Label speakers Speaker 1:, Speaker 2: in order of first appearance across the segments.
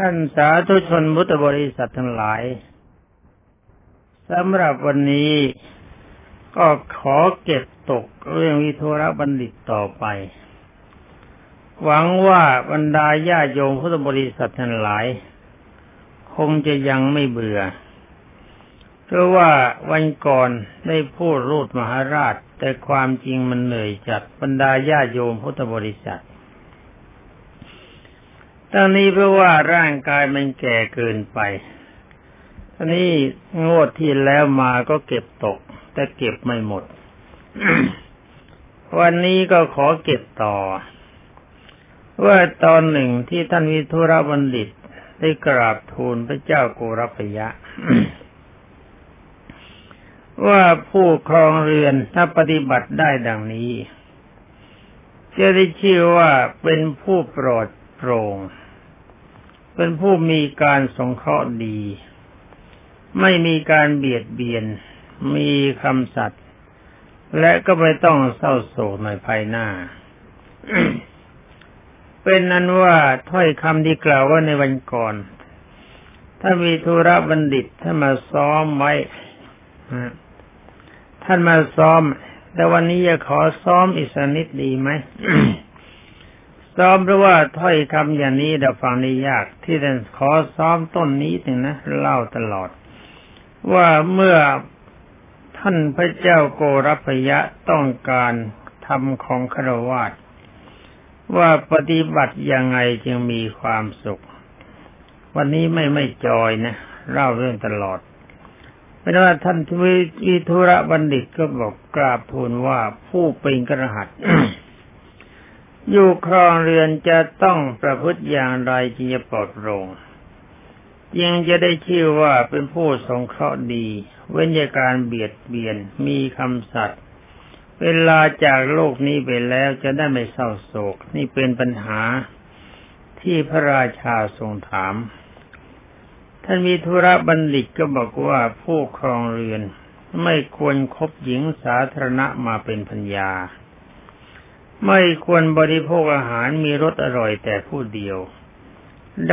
Speaker 1: ท่านสาธุชนมุตบริษัททั้งหลายสำหรับวันนี้ก็ขอเก็บตกเรื่องวิโทรบัณฑิตต่อไป หวังว่าบรรดาญาโยมพุทธบริษัททั้งหลาย คงจะยังไม่เบื่อ เพราะว่าวันก่อนได้พูดรูดมหาราช แต่ความจริงมันเหนื่อยจัดบรรดาญาโยมพุทธบริษัท ตอนนี้เพราะว่าร่างกายมันแก่เกินไปอันนี้งวดที่แล้วมาก็เก็บตก แต่เก็บไม่หมด วันนี้ก็ขอเก็บต่อ ว่าตอนหนึ่งที่ท่านวิทุรบัณฑิตได้กราบทูลพระเจ้าโกรพยะ ว่าผู้ครองเรือนถ้าปฏิบัติได้ดังนี้ จะได้ชื่อว่าเป็นผู้โปรดโปร่ง เป็นผู้มีการสงเคราะห์ดี ไม่มีการเบียดเบียน มีคำสัตย์และก็ไม่ต้องเศร้าโศกในภายหน้า เป็นนั้นว่าถ้อยคำที่กล่าวว่าในวันก่อน ถ้ามีธุระบัณฑิตท่านมาซ้อมไว้ท่านมาซ้อม แต่วันนี้จะขอซ้อมอีกสักนิดดีไหม ซ้อมเพราะว่าถ้อยคำอย่างนี้เราฟังได้ยาก ที่ท่านขอซ้อมต้นนี้ถึงนะเล่าตลอด ว่าเมื่อท่านพระเจ้าโกรพยะต้องการทำของครวาสว่าปฏิบัติยังไงจึงมีความสุข วันนี้ไม่ไม่จอยนะเล่าเรื่องตลอดเป็นว่าท่านทวิทุระบัณฑิตก็บอกกราบทูลว่าผู้เป็นกระหัต อยู่ครองเรือนจะต้องประพฤติอย่างไรจึงจะปลอดโปร่งยังจะได้ชื่อว่าเป็นผู้สงเคราะห์ดี เว้นจากการเบียดเบียนมีคำสัตย์เวลาจากโลกนี้ไปแล้วจะได้ไม่เศร้าโศก นี่เป็นปัญหาที่พระราชาทรงถาม ท่านมีธุระบัณฑิตก็บอกว่าผู้ครองเรือน ไม่ควรครบหญิงสาธารณะมาเป็นพัญญา ไม่ควรบริโภคอาหารมีรสอร่อยแต่ผู้เดียว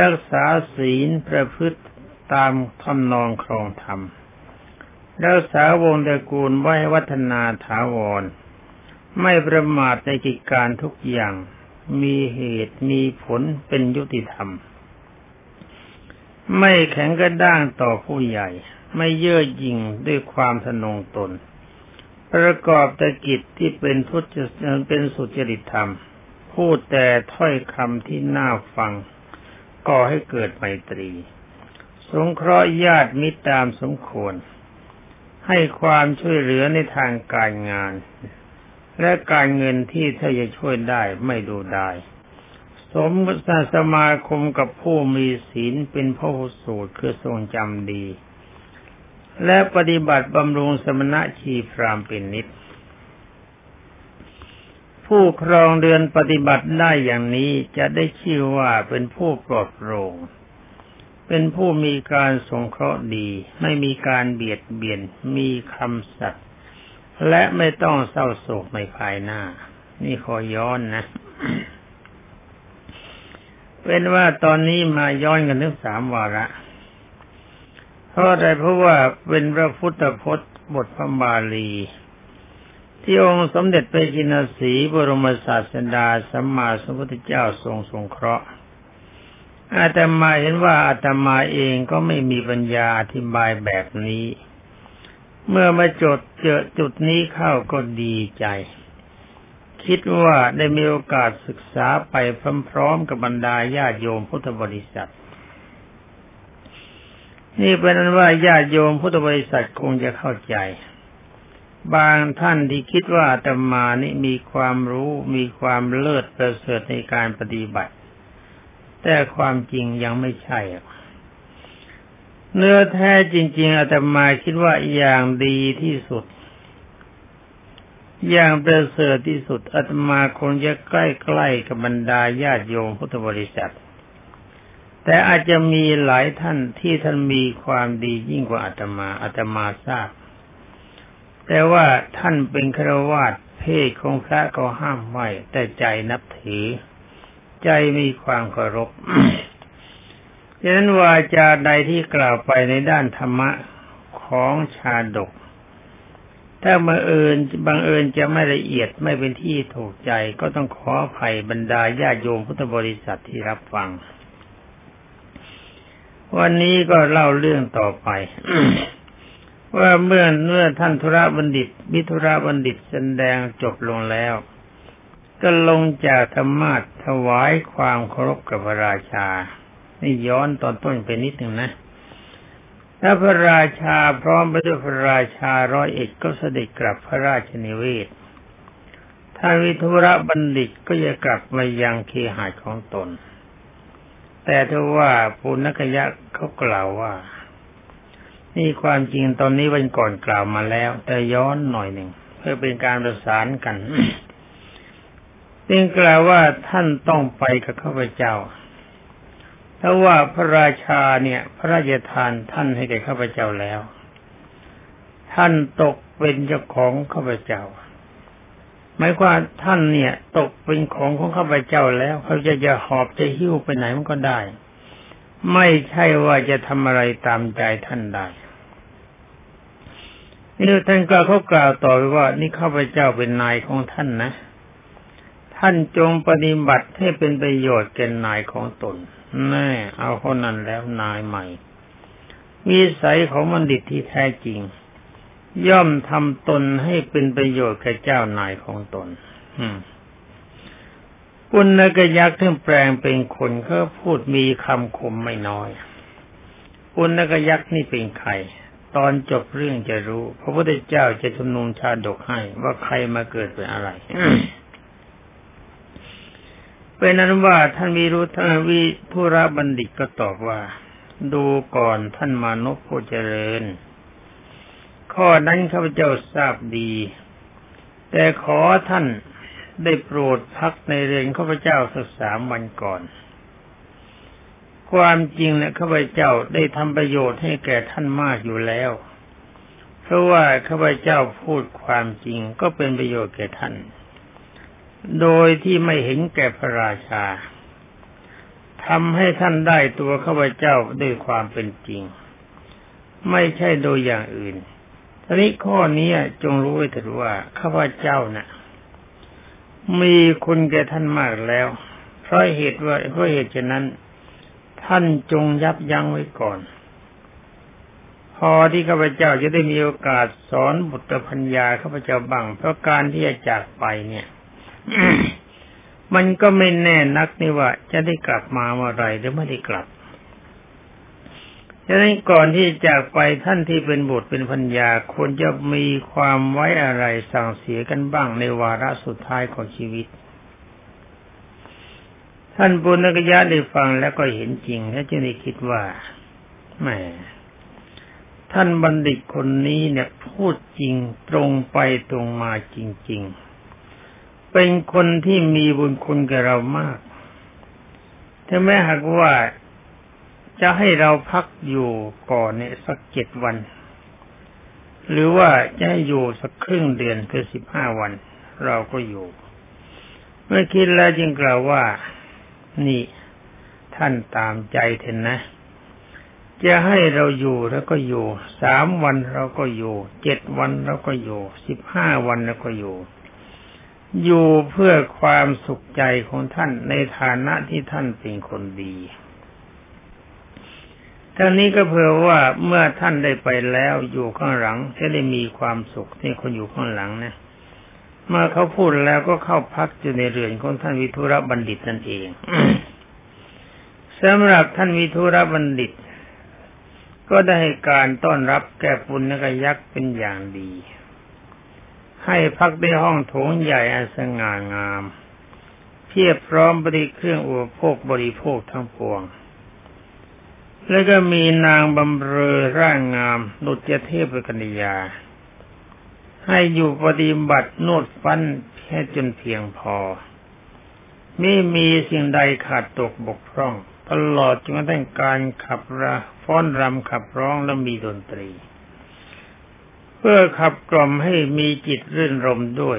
Speaker 1: รักษาศีลประพฤติตามทำนองครองธรรม รักษาวงตระกูลไว้วัฒนาถาวร ไม่ประมาทในกิจการทุกอย่าง มีเหตุมีผลเป็นยุติธรรม ไม่แข็งกระด้างต่อผู้ใหญ่ ไม่เย่อหยิ่งด้วยความทนงตน ประกอบตกิจที่เป็นทุจเป็นสุจริตธรรม พูดแต่ถ้อยคำที่น่าฟัง ก่อให้เกิดไมตรี สงเคราะห์ญาติมิตรตามสมควร ให้ความช่วยเหลือในทางการงาน และการเงินที่ถ้าจะช่วยได้ไม่ดูได้สมสมาคมกับผู้มีศีลเป็นพระสูตรคือทรงจำดี และปฏิบัติบำรุงสมณะชีพรามเป็นนิด ผู้ครองเดือนปฏิบัติได้อย่างนี้จะได้ชื่อว่าเป็นผู้ปลอดโปร่งเป็นผู้มีการสงเคราะห์ดี ไม่มีการเบียดเบียน มีคำสัตย์และไม่ต้องเศร้าโศกในภายหน้า นี่ขอย้อนนะ เป็นว่าตอนนี้มาย้อนกันถึงสามวาระ เพราะอะไรเพราะว่าเป็นพระพุทธพจน์บทพระบาลี ที่องค์สมเด็จพระจินสีบรมศาสดาสัมมาสัมพุทธเจ้าทรงสงเคราะห์อาตมาเห็นว่าอาตมาเองก็ไม่มีปัญญาอธิบายแบบนี้ เมื่อมาจดเจอจุดนี้เข้าก็ดีใจ คิดว่าได้มีโอกาสศึกษาไปพร้อมๆกับบรรดาญาโยมพุทธบริษัท นี่เป็นนั้นว่าญาติโยมพุทธบริษัทคงจะเข้าใจ บางท่านที่คิดว่าอาตมานี่มีความรู้มีความเลิศประเสริฐในการปฏิบัติ แต่ความจริงยังไม่ใช่เนื้อแท้จริง ๆอาตมาคิดว่าอย่างดีที่สุด อย่างประเสริฐที่สุดอาตมาคงจะใกล้ๆกับบรรดาญาติโยมพุทธบริษัท แต่อาจจะมีหลายท่านที่ท่านมีความดียิ่งกว่าอาตมาอาตมาทราบ แต่ว่าท่านเป็นครวาสเพศของพระก็ห้ามไว้ แต่ใจนับถือ ใจมีความเคารพจฉะนั้นวาจาใดที่กล่าวไปในด้านธรรมะของชาดก ถ้าบังเอิญบังเอิญจะไม่ละเอียดไม่เป็นที่ถูกใจก็ต้องขออภัยบรรดาญาโยมพุทธบริษัทที่รับฟัง วันนี้ก็เล่าเรื่องต่อไป ว่าเมื่อเมื่อท่านธุระบัณฑิตมิธุระบัณฑิตแสดงจบลงแล้ว ก็ลงจากธรรมาทถวายความเคารพกับพระราชานี่ย้อนตอนต้นไปนิดหนึ่งนะถ้าพระราชาพร้อมไปด้วยพระราชาร้อยเอ็ดก็เสด็จกลับพระราชนิเวศท่านวิทุระบัณฑิตก็จะกลับมายังเคหายของตน แต่ถ้าว่าปุณกยะเขากล่าวว่า นี่ความจริงตอนนี้วันก่อนกล่าวมาแล้ว แต่ย้อนหน่อยหนึ่งเพื่อเป็นการประสานกันจึงกล่าวว่าท่านต้องไปกับข้าพเจ้าถ้าว่าพระราชาเนี่ย พระราชทานท่านให้แก่ข้าพเจ้าแล้ว ท่านตกเป็นเจ้าของข้าพเจ้า หมายความท่านเนี่ย ตกเป็นของของข้าพเจ้าแล้ว เขาจะจะหอบจะหิ้วไปไหนมันก็ได้ ไม่ใช่ว่าจะทำอะไรตามใจท่านได้นี่ท่านก็เขากล่าวต่อไปว่า นี่ข้าพเจ้าเป็นนายของท่านนะ ท่านจงปฏิบัติให้เป็นประโยชน์แก่นายของตนแน่เอาคนนั้นแล้วนายใหม่ วิสัยของบัณฑิตที่แท้จริง ย่อมทำตนให้เป็นประโยชน์แก่เจ้านายของตนปุณกยักษ์ที่แปลงเป็นคนก็พูดมีคำคมไม่น้อยปุณกยักษ์นี่เป็นใคร ตอนจบเรื่องจะรู้ พระพุทธเจ้าจะชุมนุมชาดกให้ว่าใครมาเกิดเป็นอะไรเป็นนั้นว่าท่านวิรุธวิทุระบัณฑิตก็ตอบว่า ดูก่อนท่านมานพผู้เจริญ ข้อนั้นข้าพเจ้าทราบดี แต่ขอท่านได้โปรดพักในเรือนข้าพเจ้าสักสามวันก่อน ความจริงเนี่ยข้าพเจ้าได้ทำประโยชน์ให้แก่ท่านมากอยู่แล้ว เพราะว่าข้าพเจ้าพูดความจริงก็เป็นประโยชน์แก่ท่าน โดยที่ไม่เห็นแก่พระราชาทำให้ท่านได้ตัวข้าพเจ้าด้วยความเป็นจริง ไม่ใช่โดยอย่างอื่น ทีนี้ข้อนี้จงรู้ไว้เถิดว่าข้าพเจ้านะ่ะ มีคุณแก่ท่านมากแล้ว เพราะเหตุว่าเพราะเหตุฉะนั้น ท่านจงยับยั้งไว้ก่อน พอที่ข้าพเจ้าจะได้มีโอกาสสอนบุตรพัญญาข้าพเจ้าบ้างเพราะการที่จะจากไปเนี่ยมันก็ไม่แน่นักนี่ว่าจะได้กลับมาเมื่อไรหรือไม่ได้กลับ ฉะนั้นก่อนที่จากไปท่านที่เป็นบุตรเป็นพัญญาควรจะมีความไว้อะไรสั่งเสียกันบ้างในวาระสุดท้ายของชีวิต ท่านปุณกยะได้ฟังแล้วก็เห็นจริง และจึงได้คิดว่าแหมท่านบัณฑิตคนนี้เนี่ยพูดจริงตรงไปตรงมาจริง ๆ เป็นคนที่มีบุญคุณกับเรามากถ้าแม้หากว่า จะให้เราพักอยู่ก่อนเนี่ยสักเจ็ดวัน หรือว่าจะให้อยู่สักครึ่งเดือนคือสิบห้าวัน เราก็อยู่ เมื่อคิดแล้วจึงกล่าวว่า นี่ท่านตามใจเถอะนะ จะให้เราอยู่แล้วก็อยู่ สามวันเราก็อยู่ เจ็ดวันเราก็อยู่ สิบห้าวันเราก็อยู่ อยู่เพื่อความสุขใจของท่านในฐานะที่ท่านเป็นคนดี ท่านี้ก็เพื่อว่าเมื่อท่านได้ไปแล้วอยู่ข้างหลังจะได้มีความสุขที่คนอยู่ข้างหลังนะเมื่อเขาพูดแล้วก็เข้าพักอยู่ในเรือนของท่านวิทุระบัณฑิตนั่นเองสำหรับท่านวิทุระบัณฑิต ก็ได้การต้อนรับแก่ปุณณกยักษ์เป็นอย่างดี ให้พักในห้องโถงใหญ่อันสง่างาม เพียบพร้อมบริเครื่องอุปโภคบริโภคทั้งปวง แล้วก็มีนางบำเรอร่างงามนุจเทพกัญญาให้อยู่ปฏิบัตินวดฟันแค่จนเพียงพอ ไม่มีสิ่งใดขาดตกบกพร่อง ตลอดจนกระทั่งการขับระฟ้อนรำขับร้องและมีดนตรี เพื่อขับกล่อมให้มีจิตรื่นรมด้วย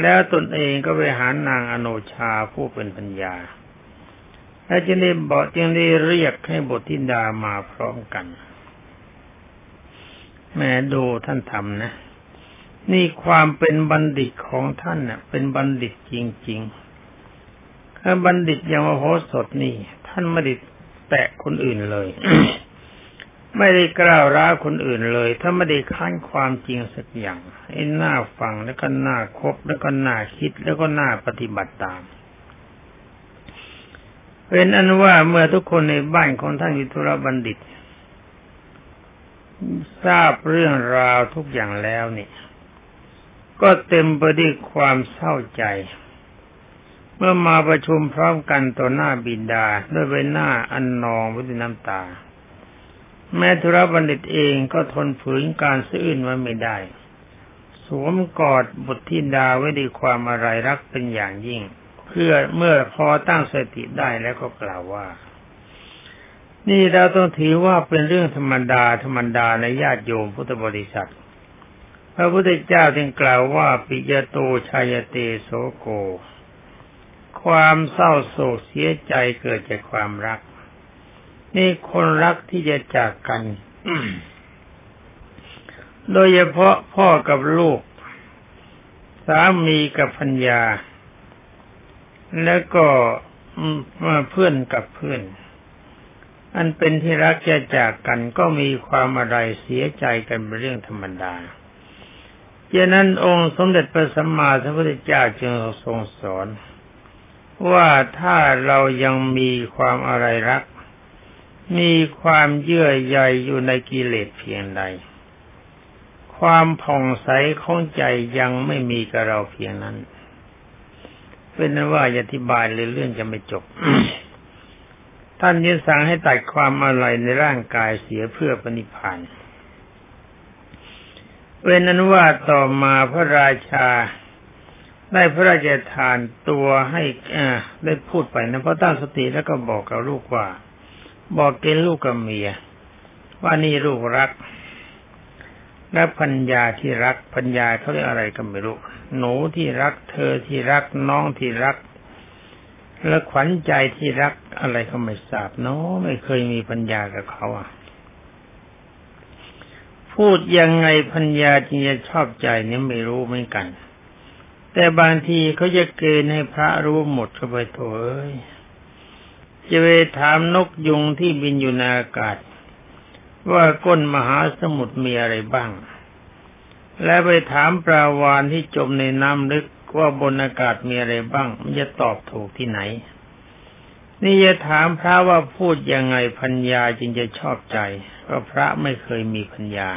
Speaker 1: แล้วตนเองก็ไปหานางอโนชาผู้เป็นปัญญา และจึงได้บอกจึงได้เรียกให้บุตรธิดามาพร้อมกัน แม่ดูท่านทำนะ นี่ความเป็นบัณฑิตของท่านน่ะ เป็นบัณฑิตจริงๆถ้าบัณฑิตอย่างมโหสถนี่ ท่านไม่ได้แตะคนอื่นเลย ไม่ได้กล่าวร้าคนอื่นเลย ถ้าไม่ได้ค้านความจริงสักอย่างไอ้หน้าฟังแล้วก็หน้าคบแล้วก็หน้าคิดแล้วก็หน้าปฏิบัติตาม เป็นอันว่าเมื่อทุกคนในบ้านของท่านอิทุรบัณฑิต ทราบเรื่องราวทุกอย่างแล้วนี่ก็เต็มไปด้วยความเศร้าใจ เมื่อมาประชุมพร้อมกันต่อหน้าบิดาด้วยใบหน้าอันนองไปด้วยน้ำตา แม่ธุรบัณฑิตเองก็ทนฝืนการซื่นไว้ไม่ได้ สวมกอดบุตรธิดาไว้ด้วยความอะไรรักเป็นอย่างยิ่ง เพื่อเมื่อพอตั้งสติได้แล้วก็กล่าวว่า นี่เราต้องถือว่าเป็นเรื่องธรรมดาธรรมดาในญาติโยมพุทธบริษัท พระพุทธเจ้าจึงกล่าวว่าปิยโตชายเตโสโก ความเศร้าโศกเสียใจเกิดจากความรัก นี่คนรักที่จะจากกันโดยเฉพาะพ่อกับลูก สามีกับพัญญา แล้วก็มาเพื่อนกับเพื่อน อันเป็นที่รักจะจากกันก็มีความอะไรเสียใจกันเป็นเรื่องธรรมดาดังนั้นองค์สมเด็จพระสัมมาสัมพุทธเจ้าจึงทรงสอน ว่าถ้าเรายังมีความอะไรรัก มีความเยื่อใยอยู่ในกิเลสเพียงใด ความผ่องใสของใจยังไม่มีกับเราเพียงนั้น เป็นนั้นว่าอธิบายเลยเรื่องจะไม่จบ ท่านยึดสั่งให้ตัดความอะไรในร่างกายเสียเพื่อปณิพานธ์เป็นนั้นว่าต่อมาพระราชาได้พระราชทานตัวให้ได้พูดไปนะเพราะตั้งสติแล้วก็บอกกับลูกว่า บอกเกณฑ์ลูกกับเมีย ว่านี่ลูกรัก และพัญญาที่รักพัญญาเขาเรียกอะไรก็ไม่รู้ หนูที่รัก เธอที่รักน้องที่รัก และขวัญใจที่รักอะไรเขาไม่ทราบเนาะไม่เคยมีปัญญากับเขาอะ พูดยังไงพัญญาจึงจะชอบใจเนี่ยไม่รู้เหมือนกัน แต่บางทีเขาจะเกณฑ์ให้พระรู้หมดก็ไปโถเอ้ยจะไปถามนกยุงที่บินอยู่ในอากาศ ว่าก้นมหาสมุทรมีอะไรบ้าง และไปถามปลาวานที่จมในน้ำลึกว่าบนอากาศมีอะไรบ้าง มันจะตอบถูกที่ไหน นี่จะถามพระว่าพูดยังไงพัญญาจึงจะชอบใจเพราะพระไม่เคยมีพัญญา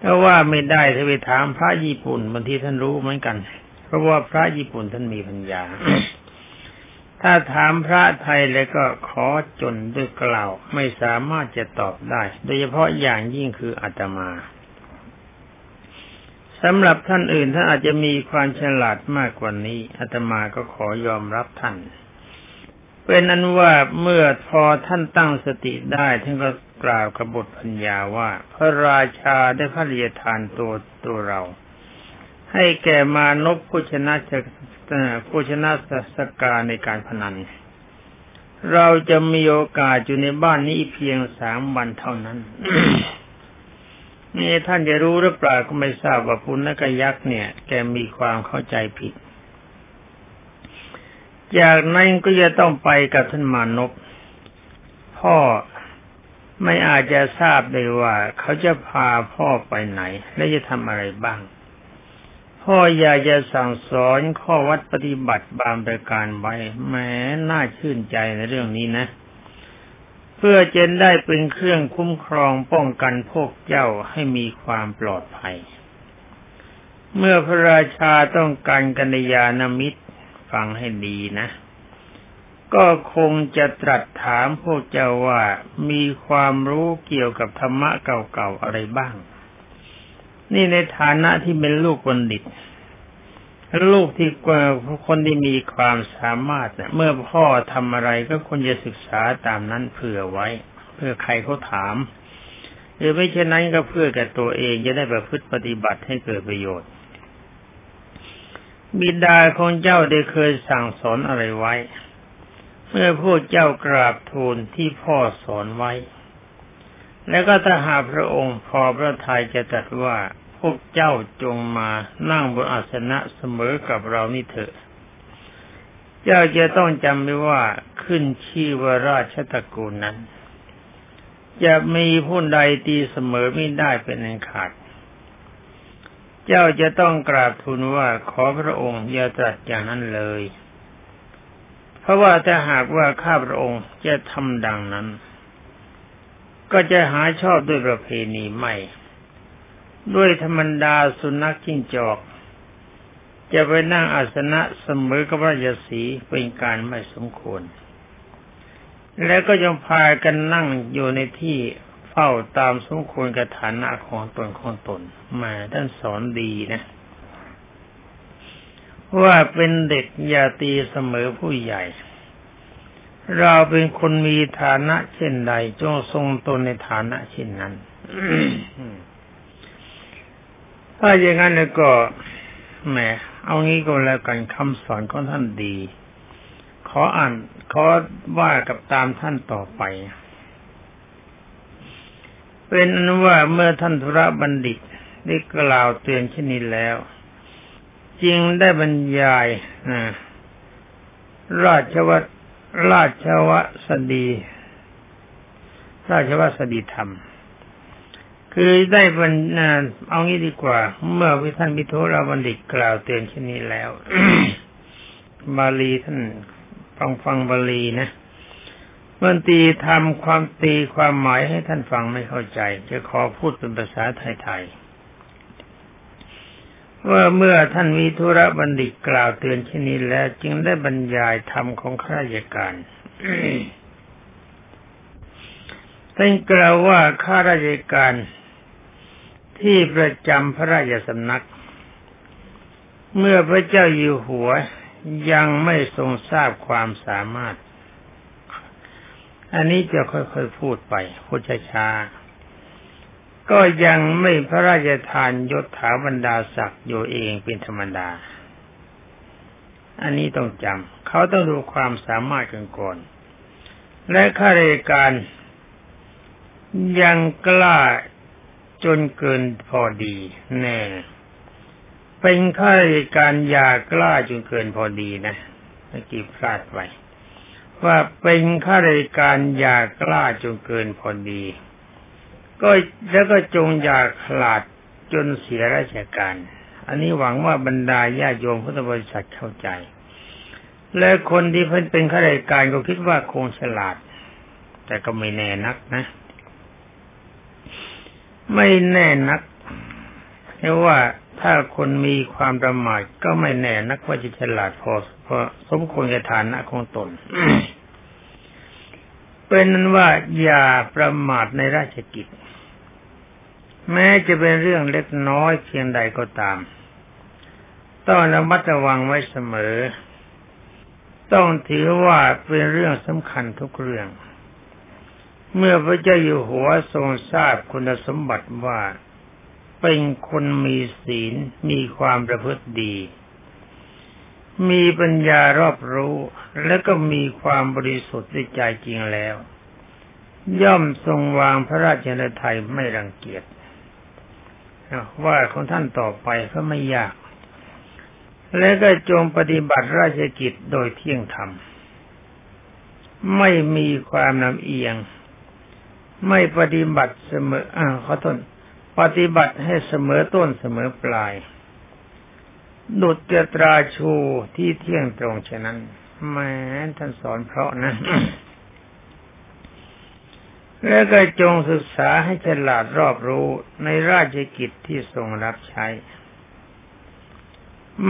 Speaker 1: ถ้าว่าไม่ได้ถ้าไปถามพระญี่ปุ่นบางทีท่านรู้เหมือนกัน เพราะว่าพระญี่ปุ่นท่านมีพัญญา ถ้าถามพระไทยแล้วก็ขอจนด้วยกล่าว ไม่สามารถจะตอบได้ โดยเฉพาะอย่างยิ่งคืออาตมา สำหรับท่านอื่นท่านอาจจะมีความฉลาดมากกว่านี้อาตมาก็ขอยอมรับท่านเป็นนั้นว่าเมื่อพอท่านตั้งสติได้ท่านก็กล่าวกับบทพัญญาว่า พระราชาได้พระเรียทานตัวตัวเรา ให้แก่มานพผู้ชนะจะผู้ชนะสกาในการพนัน เราจะมีโอกาสอยู่ในบ้านนี้เพียงสามวันเท่านั้น นี่ท่านจะรู้หรือเปล่าก็ไม่ทราบว่าปุณณกยักษ์เนี่ย แกมีความเข้าใจผิด จากนั้นก็จะต้องไปกับท่านมานพพ่อไม่อาจจะทราบได้ว่า เขาจะพาพ่อไปไหน และจะทำอะไรบ้าง พ่ออยากจะสั่งสอนข้อวัดปฏิบัติบางประการไว้แม้น่าชื่นใจในเรื่องนี้นะ เพื่อเจนได้เป็นเครื่องคุ้มครองป้องกันพวกเจ้าให้มีความปลอดภัย เมื่อพระราชาต้องการกัญญาณมิตรฟังให้ดีนะ ก็คงจะตรัสถามพวกเจ้าว่ามีความรู้เกี่ยวกับธรรมะเก่าๆอะไรบ้าง นี่ในฐานะที่เป็นลูกบัณฑิต ลูกที่คนที่มีความสามารถเมื่อพ่อทำอะไรก็ควรจะศึกษาตามนั้นเผื่อไว้ เพื่อใครเขาถาม หรือไม่เช่นนั้นก็เพื่อแก่ตัวเองจะได้ประพฤติปฏิบัติให้เกิดประโยชน์ บิดาของเจ้าได้เคยสั่งสอนอะไรไว้มื่อพวกเจ้ากราบทูลที่พ่อสอนไว้ แล้วก็ถ้าหาพระองค์พอพระทัยจะตรัสว่า วกเจ้าจงมานั่งบนอาสนะเสมอกับเรานี่เถอะ เจ้าจะต้องจำไว้ว่าขึ้นชื่อว่าราชตระกูลนั้น จะมีผู้ใดตีเสมอไม่ได้เป็นอันขาด เจ้าจะต้องกราบทูลว่าขอพระองค์อย่าตรัสอย่างนั้นเลย เพราะว่าถ้าหากว่าข้าพระองค์จะทำดังนั้น ก็จะหาชอบด้วยประเพณีไม่ ด้วยธรรมดาสุนัขจิ้งจอก จะไปนั่งอาสนะเสมอกับพระยศีเป็นการไม่สมควร แล้วก็ยังพากันนั่งอยู่ในที่เฝ้าตามสมควรกับฐานะของตนของตนมาท่านสอนดีนะ ว่าเป็นเด็กอย่าตีเสมอผู้ใหญ่ เราเป็นคนมีฐานะเช่นใดจงทรงตนในฐานะเช่นนั้น ถ้าอย่างนั้นแล้วก็แหมเอางี้ก็แล้วกันคำสอนของท่านดี ขออ่านขอว่ากับตามท่านต่อไป เป็นอนุว่าเมื่อท่านธุระบัณฑิตได้กล่าวเตือนเช่นนี้แล้วจึงได้บรรยายนะราชวัตราชวสดี ราชวสดีธรรม คือได้บรรณาเอางี้ดีกว่า เมื่อวิท่านพิโทราบัณฑิตกล่าวเตือนเช่นนี้แล้วบาลีท่านฟังฟังบาลีนะเมื่อตีทำความตีความหมายให้ท่านฟังไม่เข้าใจ จะขอพูดเป็นภาษาไทยๆว่าเมื่อท่านมีธุระบัณฑิตกล่าวเตือนเช่นนี้แล้ว จึงได้บรรยายธรรมของข้าราชการท่านกล่าวว่าข้าราชการ ที่ประจำพระราชสำนัก เมื่อพระเจ้าอยู่หัวยังไม่ทรงทราบความสามารถ อันนี้จะค่อยๆพูดไปพูดช้าๆก็ยังไม่พระราชทานยศถาบรรดาศักดิ์อยู่เองเป็นธรรมดา อันนี้ต้องจำเขาต้องดูความสามารถกันก่อนและข้าราชการยังกล้า จนเกินพอดี แน่ เป็นข้าราชการอย่ากล้าจนเกินพอดีนะเมื่อกี้พลาดไปว่าเป็นข้าราชการอย่ากล้าจนเกินพอดี ก็แล้วก็จงอย่าขลาดจนเสียราชการ อันนี้หวังว่าบรรดาญาโยมพุทธบริษัทเข้าใจ และคนที่เพิ่นเป็นข้าราชการก็คิดว่าคงฉลาด แต่ก็ไม่แน่นักนะ ไม่แน่นักเพราะว่าถ้าคนมีความประมาทก็ไม่แน่นักว่าจะฉลาดพอพอสมควรกับฐานะของตน เป็นนั้นว่าอย่าประมาทในราชกิจ แม้จะเป็นเรื่องเล็กน้อยเพียงใดก็ตาม ต้องระมัดระวังไว้เสมอ ต้องถือว่าเป็นเรื่องสำคัญทุกเรื่อง เมื่อพระเจ้าอยู่หัวทรงทราบคุณสมบัติว่า เป็นคนมีศีลมีความประพฤติดี มีปัญญารอบรู้และก็มีความบริสุทธิ์ในใจจริงแล้ว ย่อมทรงวางพระราชนไทยไม่รังเกียจว่าของท่านต่อไปก็ไม่ยาก และก็จงปฏิบัติราชกิจโดยเที่ยงธรรม ไม่มีความลำเอียง ไม่ปฏิบัติเสมออ่าขอโทษปฏิบัติให้เสมอต้นเสมอปลาย ดุจตราชูที่เที่ยงตรงฉะนั้นแม้ท่านสอนเพราะนะ แล้วก็จงศึกษาให้ฉลาดรอบรู้ในราชกิจที่ทรงรับใช้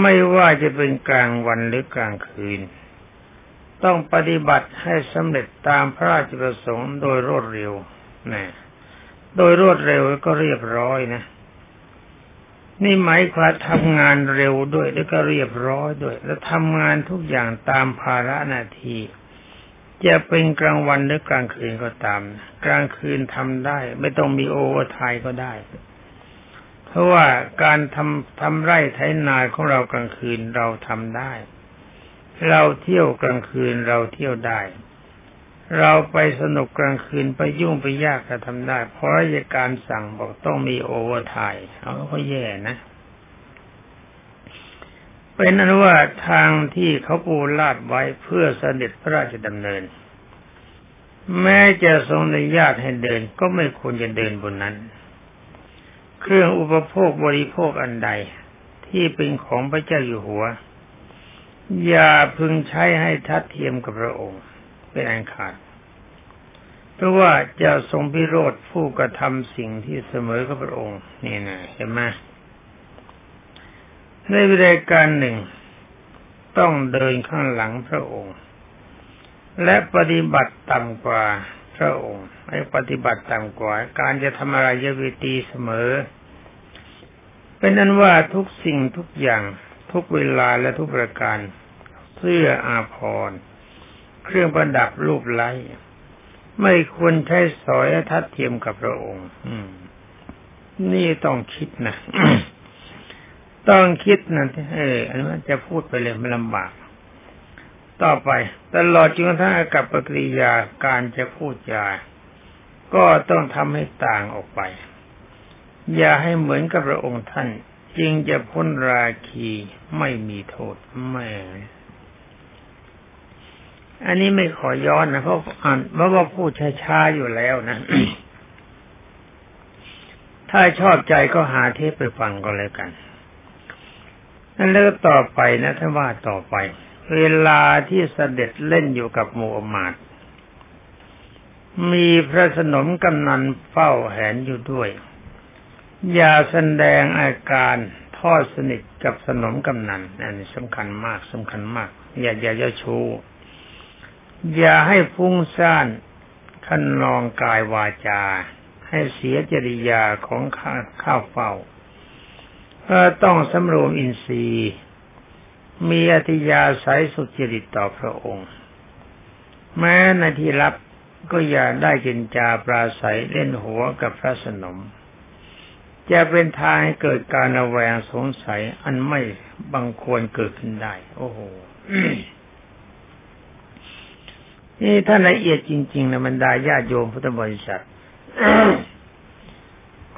Speaker 1: ไม่ว่าจะเป็นกลางวันหรือกลางคืน ต้องปฏิบัติให้สำเร็จตามพระราชประสงค์โดยรวดเร็วนะโดยรวดเร็วก็เรียบร้อยนะ นี่หมายความทำงานเร็วด้วยแล้วก็เรียบร้อยด้วย แล้วทำงานทุกอย่างตามภาระนาที จะเป็นกลางวันหรือกลางคืนก็ตาม กลางคืนทำได้ ไม่ต้องมี overtime ก็ได้เพราะว่าการทำทำไร่ไถนาของเรากลางคืนเราทำได้ เราเที่ยวกลางคืนเราเที่ยวได้ เราไปสนุกกลางคืนไปยุ่งไปยากก็ทำได้ เพราะราชการสั่งบอกต้องมี overtime เอาก็แย่นะ เป็นอันว่าทางที่เขาปูลาดไว้เพื่อเสด็จพระราชดำเนิน แม้จะทรงอนุญาตให้เดินก็ไม่ควรจะเดินบนนั้น เครื่องอุปโภคบริโภคอันใดที่เป็นของพระเจ้าอยู่หัว อย่าพึงใช้ให้ทัดเทียมกับพระองค์ เป็นอันขาด เพราะว่าจะทรงพิโรธผู้กระทำสิ่งที่เสมอกับพระองค์ นี่นะเห็นไหมในวิธีการหนึ่งต้องเดินข้างหลังพระองค์ และปฏิบัติต่ำกว่าพระองค์ไอ้ปฏิบัติต่ำกว่า การจะทำอะไรยวิตีเสมอ เป็นนั้นว่าทุกสิ่งทุกอย่าง ทุกเวลาและทุกประการ เสื้ออาภรณ์เครื่องประดับรูปไล้ไม่ควรใช้สอยทัดเทียมกับพระองค์นี่ต้องคิดนะต้องคิดนะเอออันนี้จะพูดไปเลยมันลำบาก ต่อไป ตลอดจนกระทั่งกับปฏิยาการจะพูดจา ก็ต้องทำให้ต่างออกไป อย่าให้เหมือนกับพระองค์ท่าน จึงจะพ้นราคีไม่มีโทษแม่อันนี้ไม่ขอย้อนนะเพราะอ่านเพราะว่าพูดช้าๆอยู่แล้วนะ ถ้าชอบใจก็หาเทปไปฟังก็แล้วกันนั่นแล้วต่อไปนะท่านว่าต่อไป เวลาที่เสด็จเล่นอยู่กับมูอัมมาดมีพระสนมกำนันเฝ้าแหนอยู่ด้วย อย่าแสดงอาการทอดสนิทกับสนมกำนันอันนี้สำคัญมากสำคัญมาก อย่าอย่าเจ้าชู้อย่าให้ฟุ้งซ่านขันนองกายวาจา ให้เสียจริยาของข้าข้าเฝ้าเ็ต้องสำรวมอินทรีย์ มีอธิยาสายสุจริตต่อพระองค์ แม้ในที่รับก็อย่าได้กินจาปราศัยเล่นหัวกับพระสนม จะเป็นทางให้เกิดการระแวงสงสัยอันไม่บังควรเกิดขึ้นได้ โอ้โหนี่ท่านละเอียดจริงๆนะบรรดาญาโยมพุทธบริษัท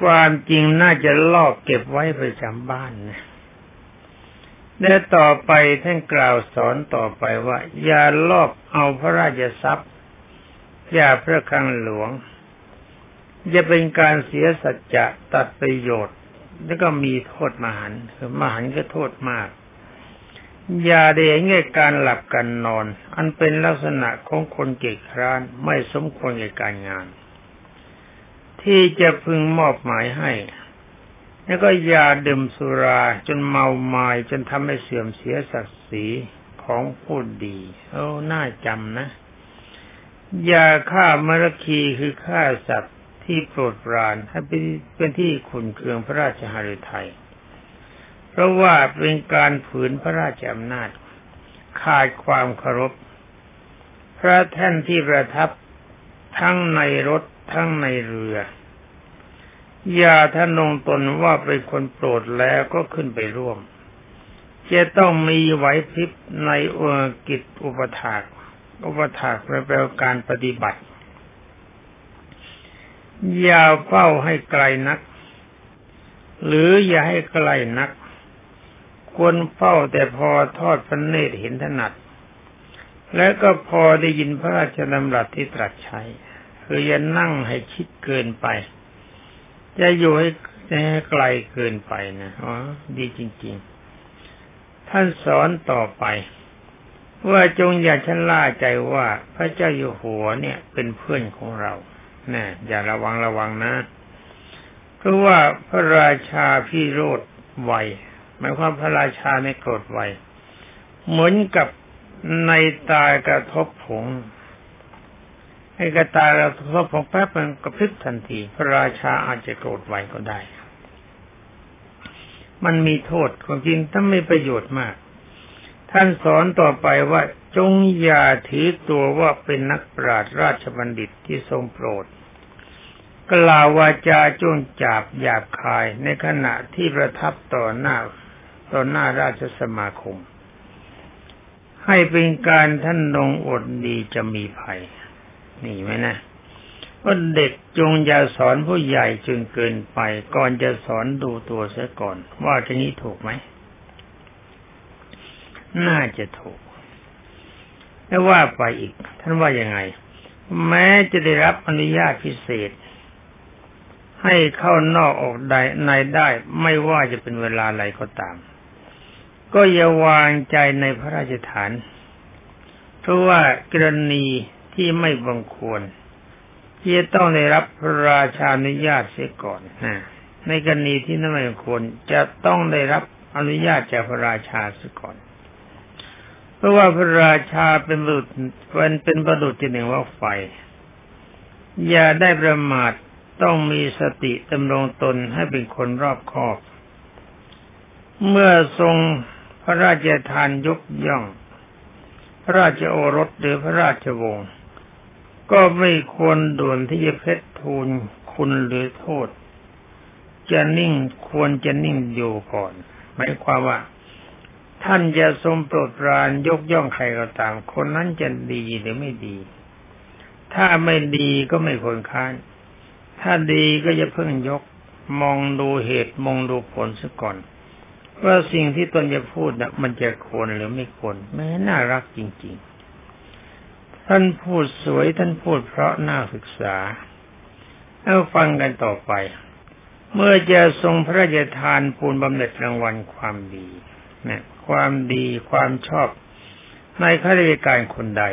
Speaker 1: ความจริงน่าจะลอกเก็บไว้ประจำบ้านนะและต่อไปท่านกล่าวสอนต่อไปว่า อย่าลอบเอาพระราชทรัพย์ อย่าพระคังหลวง จะเป็นการเสียสัจจะตัดประโยชน์ แล้วก็มีโทษมหันคือมหันก็โทษมาก อย่าเด้งง่การหลับกันนอน อันเป็นลักษณะของคนเกียจคร้านไม่สมควรในการงาน ที่จะพึงมอบหมายให้ แล้วก็อย่าดื่มสุราจนเมาไมายจนทำให้เสื่อมเสียศักดิ์ศรีของผู้ดีโอ้น่าจำนะ อย่าฆ่ามรคีคือฆ่าสัตว ที่โปรดปรานให้เป็นที่ขุนเคืองพระราชหฤทัยเพราะว่าเป็นการฝืนพระราชอำนาจ ขาดความเคารพ พระแท่นที่ประทับทั้งในรถทั้งในเรือ อย่าท่านงตนว่าเป็นคนโปรดแล้วก็ขึ้นไปร่วม จะต้องมีไหวพริบในอกิจอุปถาก อุปถากแปลการปฏิบัติ อย่าเฝ้าให้ไกลนัก หรืออย่าให้ไกลนัก ควรเฝ้าแต่พอทอดพระเนตรเห็นถนัด และก็พอได้ยินพระราชดำรัสที่ตรัสใช้คืออย่านั่งให้ชิดเกินไปจะอยู่ให้ใหไกลเกินไปนะอ๋อดีจริง ๆ ท่านสอนต่อไป ว่าจงอย่าชะล่าใจว่าพระเจ้าอยู่หัวเนี่ยเป็นเพื่อนของเรา น่อย่าระวังระวังนะเพราะว่าพระราชาพี่โรดไวหมายความพระราชาในโกรธไวเหมือนกับในตากระทบผงให้กระตากระทบผงแป๊บมันกระพริบทันที พระราชาอาจจะโกรธไวก็ได้ มันมีโทษความจริงถ้าไม่ประโยชน์มาก ท่านสอนต่อไปว่าจงอย่าถือตัวว่าเป็นนักปราชญ์ราชบัณฑิตที่ทรงโปรด กล่าววาจาจ้วงจับหยาบคายในขณะที่ประทับต่อหน้าต่อหน้าราชสมาคม ให้เป็นการท่านลงอดดีจะมีภัย นี่ไหมนะว่าเด็กจงอย่าสอนผู้ใหญ่จนเกินไป ก่อนจะสอนดูตัวเสียก่อน ว่าจะนี้ถูกไหม น่าจะถูกแล้วว่าไปอีก ท่านว่ายังไง แม้จะได้รับอนุญาตพิเศษ ให้เข้านอกออกใดในได้ ไม่ว่าจะเป็นเวลาอะไรก็ตาม ก็อย่าวางใจในพระราชฐาน เพราะว่ากรณีที่ไม่บังควรที่จะต้องได้รับพระราชาอนุญาตเสียก่อนนะในกรณีที่นั่นไม่ควรจะต้องได้รับอนุญาตจากพระราชาเสียก่อน ราะว่าพระราชาเป็นบุตรเป็นเป็นประดุจหนึ่งว่าไฟ อย่าได้ประมาทต้องมีสติดำรงตนให้เป็นคนรอบคอบ เมื่อทรงพระราชทานยกย่อง พระราชโอรสหรือพระราชวงศ์ก็ไม่ควรด่วนที่จะเพชรทูลคุณหรือโทษ จะนิ่งควรจะนิ่งอยู่ก่อน หมายความว่า ท่านจะทรงโปรดปรานยกย่องใครก็ตาม คนนั้นจะดีหรือไม่ดี ถ้าไม่ดีก็ไม่ควรค้าน ถ้าดีก็จะเพิ่งยก มองดูเหตุมองดูผลซะก่อน ว่าสิ่งที่ตนจะพูดนะมันจะควรหรือไม่ควรแม้น่ารักจริง ๆ ท่านพูดสวยท่านพูดเพราะน่าศึกษาเอาฟังกันต่อไป เมื่อจะทรงพระราชทานปูนบำเหน็จรางวัลความดีนะ ความดีความชอบ ในข้าราชการคนใด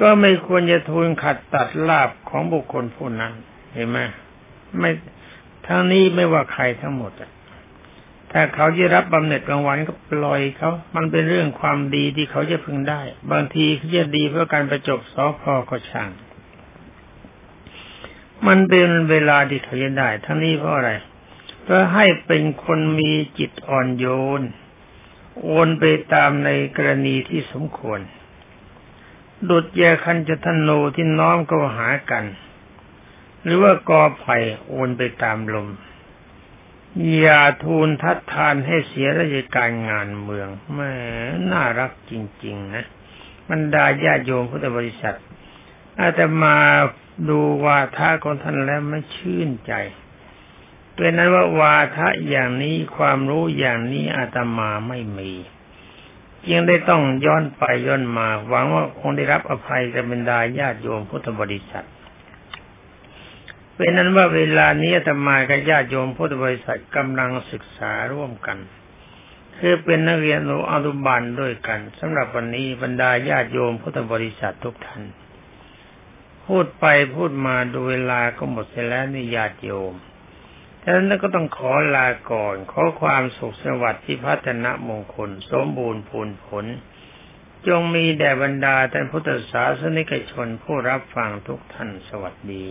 Speaker 1: ก็ไม่ควรจะทูลขัดตัดลาบของบุคคลผู้นั้น เห็นไหมไม่ทั้งนี้ไม่ว่าใครทั้งหมดอะถ้าเขาจะรับบำเหน็จรางวัลก็ปล่อยเขา มันเป็นเรื่องความดีที่เขาจะพึงได้ บางทีเขาจะดีเพื่อการประจบสอพอก็ช่าง มันเป็นเวลาที่เขาจะได้ ทั้งนี้เพราะอะไร เพื่อให้เป็นคนมีจิตอ่อนโยน โอนไปตามในกรณีที่สมควร ดุดแยคันจะทนโนที่น้อมก็หากัน หรือว่ากอไผ่โอนไปตามลม อย่าทูลทัดทานให้เสียราชการงานเมืองแม่น่ารักจริง ๆ นะบรรดาญาโยมพุทธบริษัทอาตมาดูวาทะของท่านแล้วไม่ชื่นใจ เป็นนั้นว่าวาทะอย่างนี้ความรู้อย่างนี้อาตมาไม่มียังได้ต้องย้อนไปย้อนมา หวังว่าคงได้รับอภัยจากบรรดาญาติโยมพุทธบริษัทเป็นนั้นว่าเวลานี้ธรรมากับญาติโยมพุทธบริษัทกำลังศึกษาร่วมกัน คือเป็นนักเรียนรู้อนุบาลด้วยกันสำหรับวันนี้บรรดาญาติโยมพุทธบริษัททุกท่านพูดไปพูดมาดูเวลาก็หมดเสียแล้วนี่ญาติโยม ฉะนั้นก็ต้องขอลาก่อน ขอความสุขสวัสดิ์ที่พัฒนมงคล สมบูรณ์ผลผล จงมีแด่บรรดาท่านพุทธศาสนิกชนผู้รับฟังทุกท่านสวัสดี